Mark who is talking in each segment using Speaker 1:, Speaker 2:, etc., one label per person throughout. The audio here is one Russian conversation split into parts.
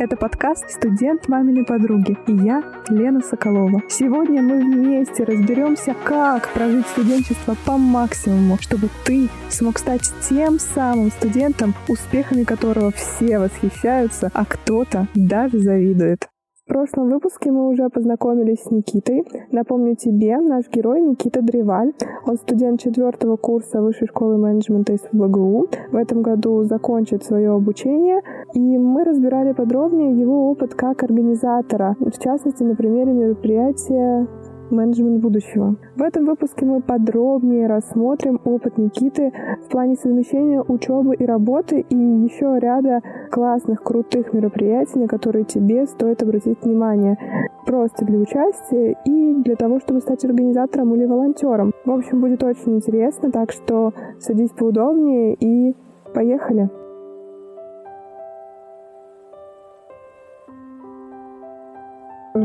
Speaker 1: Это подкаст «Студент маминой подруги» и я, Лена Соколова. Сегодня мы вместе разберемся, как прожить студенчество по максимуму, чтобы ты смог стать тем самым студентом, успехами которого все восхищаются, а кто-то даже завидует. В прошлом выпуске мы уже познакомились с Никитой. Напомню тебе, наш герой Никита Древаль. Он студент четвертого курса Высшей школы менеджмента из ВГУ. В этом году закончит свое обучение. И мы разбирали подробнее его опыт как организатора. В частности, на примере мероприятия менеджмент будущего. В этом выпуске мы подробнее рассмотрим опыт Никиты в плане совмещения учебы и работы и еще ряда классных, крутых мероприятий, на которые тебе стоит обратить внимание. Просто для участия и для того, чтобы стать организатором или волонтером. В общем, будет очень интересно, так что садись поудобнее и поехали!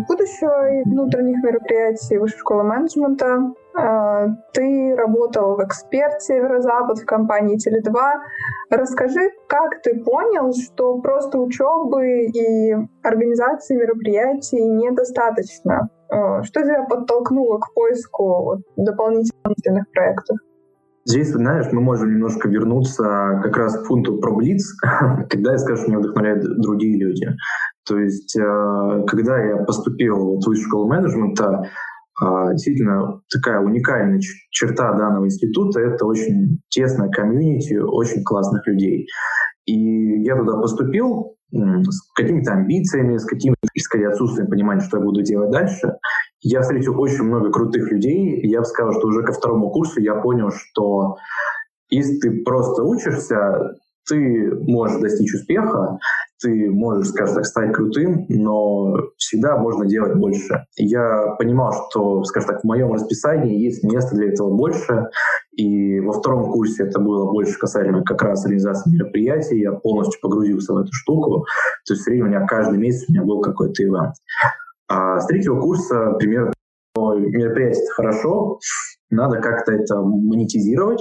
Speaker 1: Будущего и внутренних мероприятий Высшей школы менеджмента. Ты работал в эксперте Северо-Запад в компании Теле2. Расскажи, как ты понял, что просто учебы и организации мероприятий недостаточно? А, что тебя подтолкнуло к поиску дополнительных проектов?
Speaker 2: Здесь, знаешь, мы можем немножко вернуться как раз к пункту про Блиц, когда я скажу, что меня вдохновляют другие люди. То есть, э, когда я поступил в высшую школу менеджмента, э, действительно такая уникальная черта данного института — это очень тесная комьюнити очень классных людей. И я туда поступил с какими-то амбициями, с каким-то, скорее, отсутствием понимания, что я буду делать дальше. Я встретил очень много крутых людей. Я бы сказал, что уже ко второму курсу я понял, что если ты просто учишься, ты можешь достичь успеха, ты можешь, скажем так, стать крутым, но всегда можно делать больше. Я понимал, что, скажем так, в моем расписании есть место для этого больше, и во втором курсе это было больше касательно как раз организации мероприятий, я полностью погрузился в эту штуку, то есть в среднем у меня каждый месяц у меня был какой-то ивент. А с третьего курса примерно мероприятие хорошо, надо как-то это монетизировать,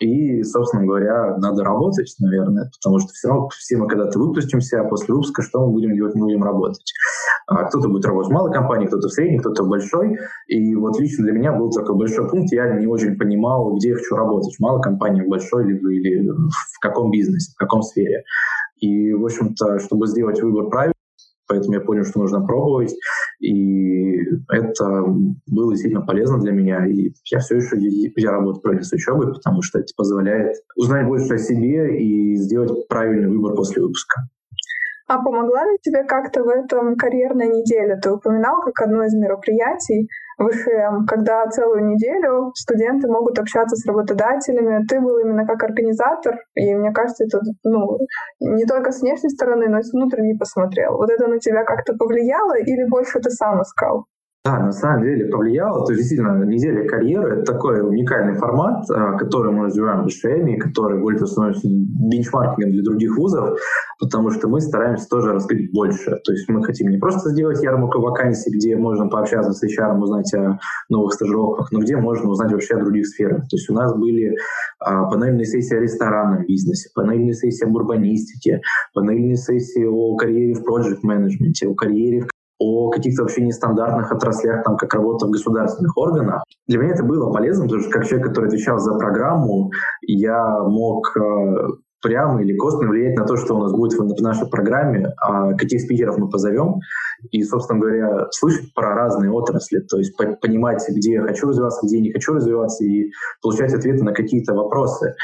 Speaker 2: и, собственно говоря, надо работать, наверное, потому что все равно все мы когда-то выпустимся, а после выпуска что мы будем делать? Мы будем работать. А кто-то будет работать в малой компании, кто-то в средней, кто-то в большой. И вот лично для меня был такой большой пункт, я не очень понимал, где я хочу работать, в малой компании, в большой, либо, или в каком бизнесе, в каком сфере. И, в общем-то, чтобы сделать выбор правильный, поэтому я понял, что нужно пробовать, и это было действительно полезно для меня, и я все еще я работаю параллельно с учебой, потому что это позволяет узнать больше о себе и сделать правильный выбор после выпуска.
Speaker 1: А помогла ли тебе как-то в этом карьерная неделя? Ты упоминал как одно из мероприятий ВШМ, когда целую неделю студенты могут общаться с работодателями. Ты был именно как организатор, и мне кажется, это ну, не только с внешней стороны, но и с внутренней посмотрел. Вот это на тебя как-то повлияло или больше ты сам искал?
Speaker 2: Да, на самом деле повлияло. То есть, действительно, неделя карьеры — это такой уникальный формат, а, который мы развиваем в БШМ, который более становится бенчмаркингом для других вузов, потому что мы стараемся тоже раскрыть больше. То есть мы хотим не просто сделать ярмарку вакансий, где можно пообщаться с HR, узнать о новых стажировках, но где можно узнать вообще о других сферах. То есть у нас были а, панельные сессии о ресторанном бизнесе, панельные сессии об урбанистике, панельные сессии о карьере в проект-менеджменте, о карьере в о каких-то вообще нестандартных отраслях, там, как работа в государственных органах. Для меня это было полезно, потому что как человек, который отвечал за программу, я мог э, прямо или косвенно влиять на то, что у нас будет в нашей программе, а каких спикеров мы позовем, и, собственно говоря, слышать про разные отрасли, то есть понимать, где я хочу развиваться, где я не хочу развиваться, и получать ответы на какие-то вопросы.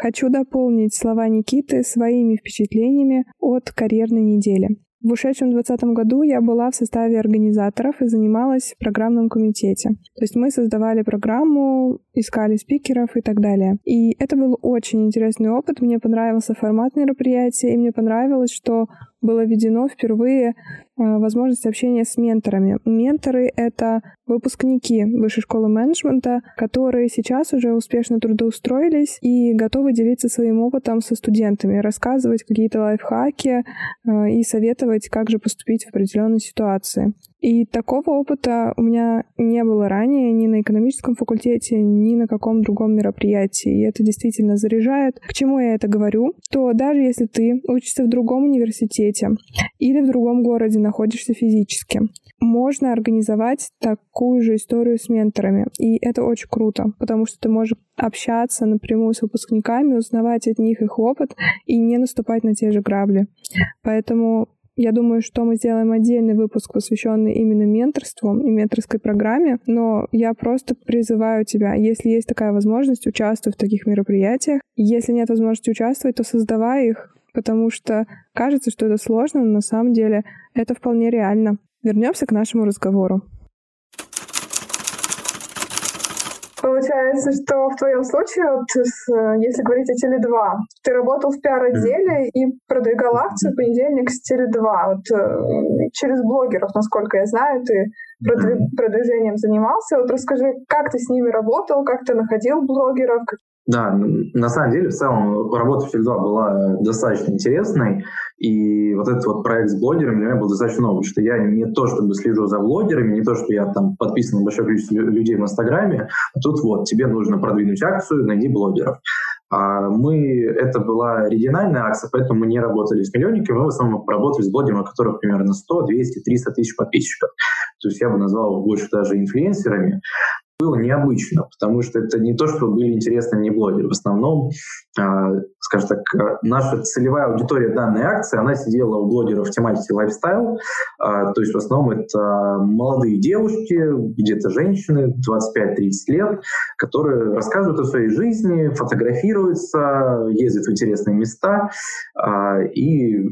Speaker 1: Хочу дополнить слова Никиты своими впечатлениями от карьерной недели. В ушедшем 2020 году я была в составе организаторов и занималась в программном комитете. То есть мы создавали программу, искали спикеров и так далее. И это был очень интересный опыт. Мне понравился формат мероприятия, и мне понравилось, что было введено впервые э, возможность общения с менторами. Менторы — это выпускники Высшей школы менеджмента, которые сейчас уже успешно трудоустроились и готовы делиться своим опытом со студентами, рассказывать какие-то лайфхаки э, и советовать, как же поступить в определенной ситуации. И такого опыта у меня не было ранее ни на экономическом факультете, ни на каком другом мероприятии. И это действительно заряжает. К чему я это говорю? То даже если ты учишься в другом университете или в другом городе находишься физически, можно организовать такую же историю с менторами. И это очень круто, потому что ты можешь общаться напрямую с выпускниками, узнавать от них их опыт и не наступать на те же грабли. Поэтому я думаю, что мы сделаем отдельный выпуск, посвященный именно менторству и менторской программе, но я просто призываю тебя, если есть такая возможность, участвуй в таких мероприятиях. Если нет возможности участвовать, то создавай их, потому что кажется, что это сложно, но на самом деле это вполне реально. Вернемся к нашему разговору.
Speaker 3: Получается, что в твоем случае, вот, если говорить о Теле2, ты работал в пиар-отделе и продвигал акцию «Понедельник с Теле2». Вот, э, через блогеров, насколько я знаю, ты продвижением занимался. Вот расскажи, как ты с ними работал, как ты находил блогеров,
Speaker 2: да, на самом деле, в целом, работа в Теле2 была достаточно интересной, и вот этот вот проект с блогерами для меня был достаточно новый, что я не то чтобы слежу за блогерами, не то, что я там подписан на большое количество людей в Инстаграме, а тут вот, тебе нужно продвинуть акцию, найди блогеров. А мы, это была региональная акция, поэтому мы не работали с миллионниками, мы в основном работали с блогерами, у которых примерно 100, 200, 300 тысяч подписчиков. То есть я бы назвал больше даже инфлюенсерами было необычно, потому что это не то, что были интересны мне блогеры. В основном, э, скажем так, наша целевая аудитория данной акции, она сидела у блогеров в тематике лайфстайл, э, то есть в основном это молодые девушки, где-то женщины, 25-30 лет, которые рассказывают о своей жизни, фотографируются, ездят в интересные места э, и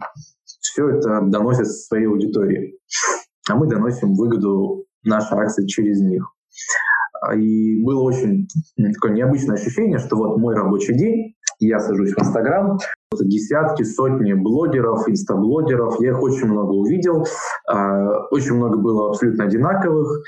Speaker 2: все это доносят своей аудитории. А мы доносим выгоду нашей акции через них. И было очень такое необычное ощущение, что вот мой рабочий день, я сажусь в Инстаграм, десятки, сотни блогеров, инстаблогеров, я их очень много увидел, а, очень много было абсолютно одинаковых,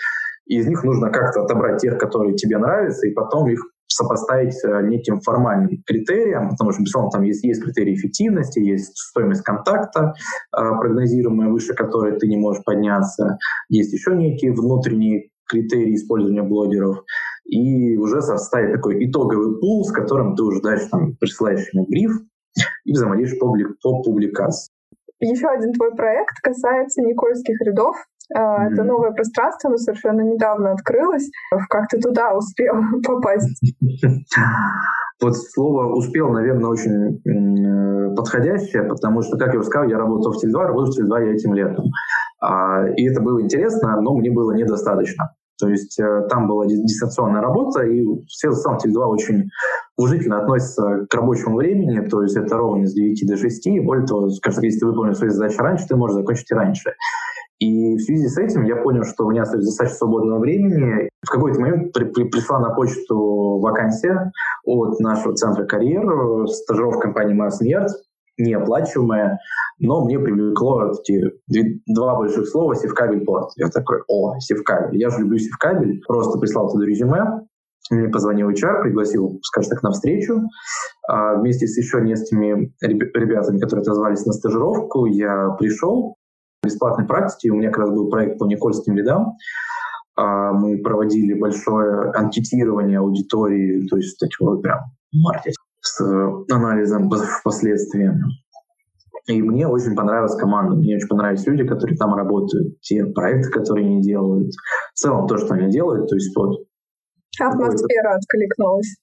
Speaker 2: из них нужно как-то отобрать тех, которые тебе нравятся, и потом их сопоставить э, неким формальным критериям, потому что, безусловно, там есть, есть критерии эффективности, есть стоимость контакта, э, прогнозируемая, выше которой ты не можешь подняться, есть еще некие внутренние критерии использования блогеров, и уже составить такой итоговый пул, с которым ты уже дальше там, присылаешь ему бриф и взаимодействуешь по, по публикации.
Speaker 3: Еще один твой проект касается Никольских рядов. Mm-hmm. Это новое пространство, оно совершенно недавно открылось. Как ты туда успел попасть?
Speaker 2: Вот слово «успел», наверное, очень э, подходящее, потому что, как я уже сказал, я работал в Теле2, работаю в Теле2 я этим летом. А, и это было интересно, но мне было недостаточно. То есть э, там была дистанционная работа, и все сам Теле2 очень уважительно относятся к рабочему времени, то есть это ровно с 9 до 6, и более того, скажем так, если ты выполнил свои задачи раньше, ты можешь закончить и раньше. И в связи с этим я понял, что у меня остается достаточно свободного времени. В какой-то момент при, при, пришла на почту вакансия от нашего центра карьер, стажировка компании Mars Yards, неоплачиваемая, но мне привлекло эти два больших слова «Севкабель порт». Я такой, о, Севкабель. Я же люблю Севкабель. Просто прислал туда резюме, мне позвонил HR, пригласил, скажем так, на встречу. А вместе с еще несколькими ребятами, которые отозвались на стажировку, я пришел бесплатной практике. У меня как раз был проект по Никольским рядам. А мы проводили большое анкетирование аудитории, то есть такой прям маркетинг с анализом впоследствии. И мне очень понравилась команда, мне очень понравились люди, которые там работают, те проекты, которые они делают, в целом то, что они делают, то есть вот...
Speaker 3: Атмосфера откликнулась.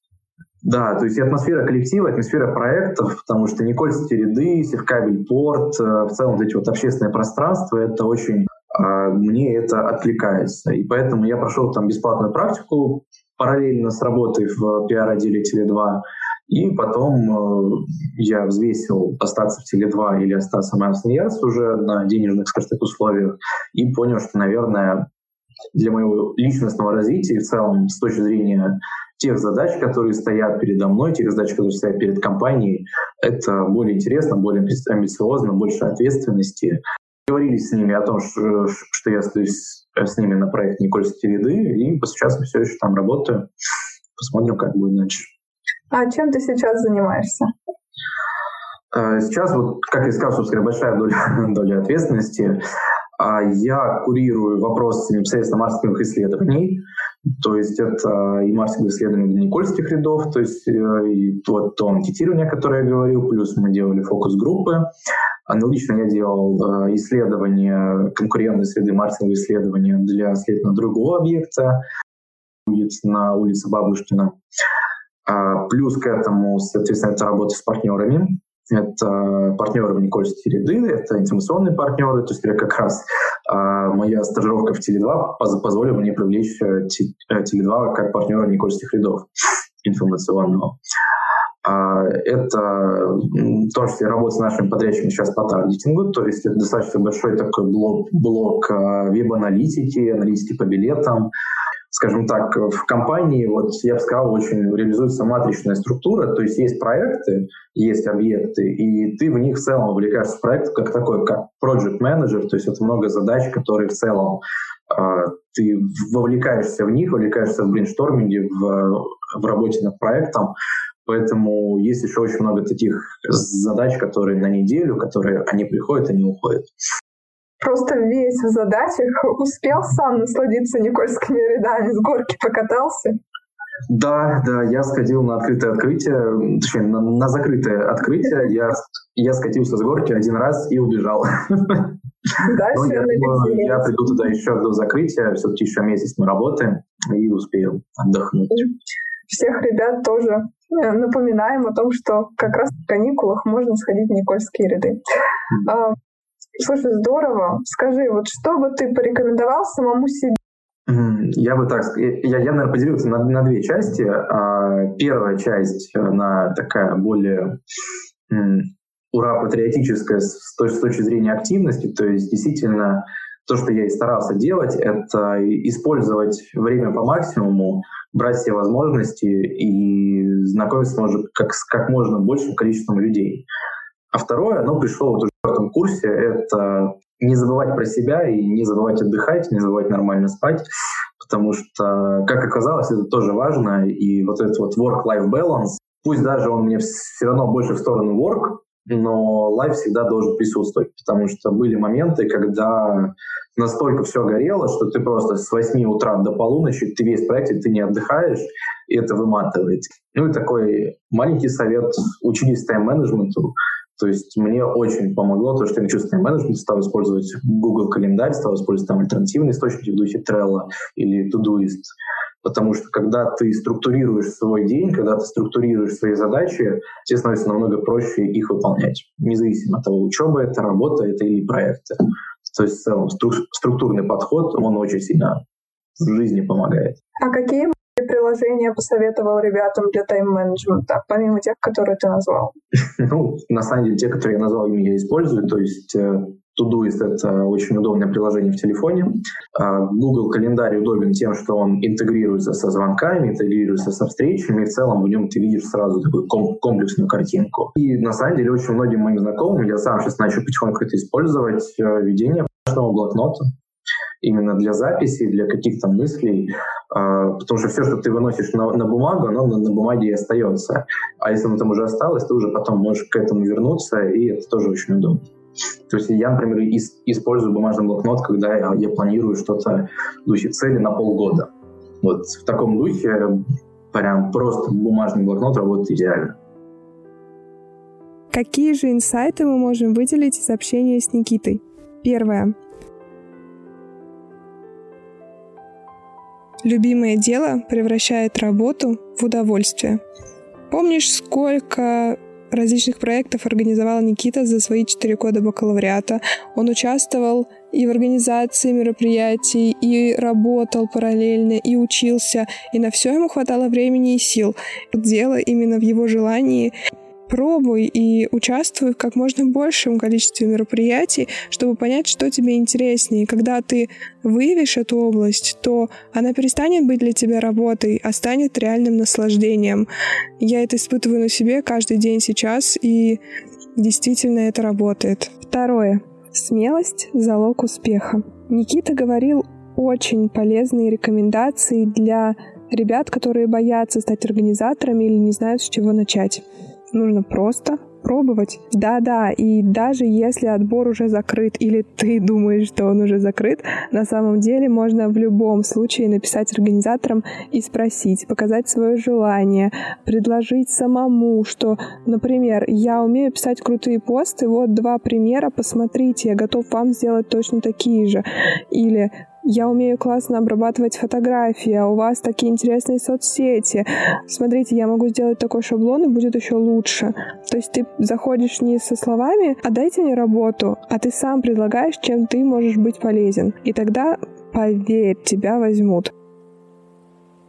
Speaker 2: Да, то есть атмосфера коллектива, атмосфера проектов, потому что Никольские ряды, Севкабель порт, э, в целом вот эти вот общественные пространства, это очень а, мне это откликается. И поэтому я прошел там бесплатную практику параллельно с работой в пиар-отделе Теле2. И потом э, я взвесил остаться в Теле2 или остаться на Яс уже на денежных, скажем так, условиях и понял, что, наверное, для моего личностного развития и в целом с точки зрения тех задач, которые стоят передо мной, тех задач, которые стоят перед компанией, это более интересно, более амбициозно, больше ответственности. Говорили с ними о том, что, что я остаюсь с ними на проект Никольские ряды, и сейчас все еще там работаю. Посмотрим, как будет дальше.
Speaker 3: А чем ты сейчас занимаешься?
Speaker 2: А, сейчас, вот, как я сказал, собственно, большая доля, доля ответственности. А я курирую вопросы непосредственно маркетинговых исследований. То есть это и маркетинговые исследования Никольских рядов, то есть э, и то, то анкетирование, которое я говорил, плюс мы делали фокус-группы. Аналогично я делал э, исследования, конкурентные среды, маркетинговые исследования для, следовательно, другого объекта, будет на улице Бабушкина. А, плюс к этому, соответственно, это работа с партнерами. Это партнеры в Никольские ряды, это информационные партнеры. То есть как раз а, моя стажировка в Теле2 позволила мне привлечь э, э, Теле2 как партнера Никольских рядов информационного. А, это в том числе работа с нашими подрядчиками сейчас по таргетингу, то есть это достаточно большой такой блок, блок веб-аналитики, аналитики по билетам, скажем так, в компании, вот я бы сказал, очень реализуется матричная структура, то есть есть проекты, есть объекты, и ты в них в целом увлекаешься в проект как такой, как project manager, то есть это много задач, которые в целом э, ты вовлекаешься в них, вовлекаешься в брейншторминге, в, в работе над проектом, Поэтому есть еще очень много таких задач, которые на неделю, которые они приходят, они уходят
Speaker 3: просто весь в задачах, успел сам насладиться Никольскими рядами, с горки покатался.
Speaker 2: Да, да, я сходил на открытое открытие, точнее, на, на закрытое открытие. Я, я скатился с горки один раз и убежал.
Speaker 3: Дальше
Speaker 2: я, думаю, я приду туда еще до закрытия, все-таки еще месяц мы работаем и успею отдохнуть.
Speaker 3: Всех ребят тоже э, напоминаем о том, что как раз в каникулах можно сходить в Никольские ряды. Слушай, здорово. Скажи, вот что бы ты порекомендовал самому себе?
Speaker 2: Я бы так, я, я наверное, поделился на, на две части. А, первая часть, она такая более ура патриотическая с, с точки зрения активности, то есть действительно то, что я и старался делать, это использовать время по максимуму, брать все возможности и знакомиться может, как, с как можно большим количеством людей. А второе, оно пришло вот уже в этом курсе, это не забывать про себя и не забывать отдыхать, не забывать нормально спать, потому что, как оказалось, это тоже важно, и вот этот вот work-life balance, пусть даже он мне все равно больше в сторону work, но life всегда должен присутствовать, потому что были моменты, когда настолько все горело, что ты просто с 8 утра до полуночи, ты весь проект, ты не отдыхаешь, и это выматывает. Ну и такой маленький совет, учитесь тайм-менеджменту, то есть мне очень помогло то, что я начал тайм-менеджмент, стал использовать Google календарь, стал использовать там альтернативные источники в духе Trello или Todoist. Потому что когда ты структурируешь свой день, когда ты структурируешь свои задачи, тебе становится намного проще их выполнять, независимо от того, учеба это, работа это или проекты. То есть в целом структурный подход, он очень сильно в жизни помогает.
Speaker 3: А какие приложения посоветовал ребятам для тайм-менеджмента, помимо тех, которые ты назвал?
Speaker 2: Ну, на самом деле, те, которые я назвал, ими я использую. То есть э, Todoist — это очень удобное приложение в телефоне. А Google календарь удобен тем, что он интегрируется со звонками, интегрируется со встречами, и в целом в нем ты видишь сразу такую комплексную картинку. И на самом деле очень многим моим знакомым, я сам сейчас начал потихоньку это использовать, э, ведение блокнота именно для записи, для каких-то мыслей, а, потому что все, что ты выносишь на, на бумагу, оно на, на бумаге и остается. А если оно там уже осталось, ты уже потом можешь к этому вернуться, и это тоже очень удобно. То есть я, например, ис- использую бумажный блокнот, когда я, я планирую что-то в духе цели на полгода. Вот в таком духе прям просто бумажный блокнот работает идеально.
Speaker 1: Какие же инсайты мы можем выделить из общения с Никитой? Первое. Любимое дело превращает работу в удовольствие. Помнишь, сколько различных проектов организовал Никита за свои четыре года бакалавриата. Он участвовал и в организации мероприятий, и работал параллельно, и учился, и на все ему хватало времени и сил. Дело именно в его желании пробуй и участвуй в как можно большем количестве мероприятий, чтобы понять, что тебе интереснее. Когда ты выявишь эту область, то она перестанет быть для тебя работой, а станет реальным наслаждением. Я это испытываю на себе каждый день сейчас, и действительно это работает. Второе. Смелость — залог успеха. Никита говорил очень полезные рекомендации для ребят, которые боятся стать организаторами или не знают, с чего начать. Нужно просто пробовать. Да-да, и даже если отбор уже закрыт или ты думаешь, что он уже закрыт, на самом деле можно в любом случае написать организаторам и спросить, показать свое желание, предложить самому, что, например, я умею писать крутые посты, вот два примера, посмотрите, я готов вам сделать точно такие же. Или я умею классно обрабатывать фотографии, а у вас такие интересные соцсети. Смотрите, я могу сделать такой шаблон, и будет еще лучше. То есть ты заходишь не со словами «а дайте мне работу», а ты сам предлагаешь, чем ты можешь быть полезен. И тогда, поверь, тебя возьмут.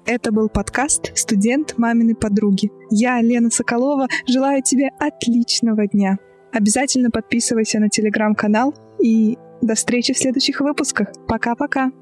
Speaker 1: Это был подкаст «Студент маминой подруги». Я, Лена Соколова, желаю тебе отличного дня. Обязательно подписывайся на телеграм-канал и до встречи в следующих выпусках. Пока-пока.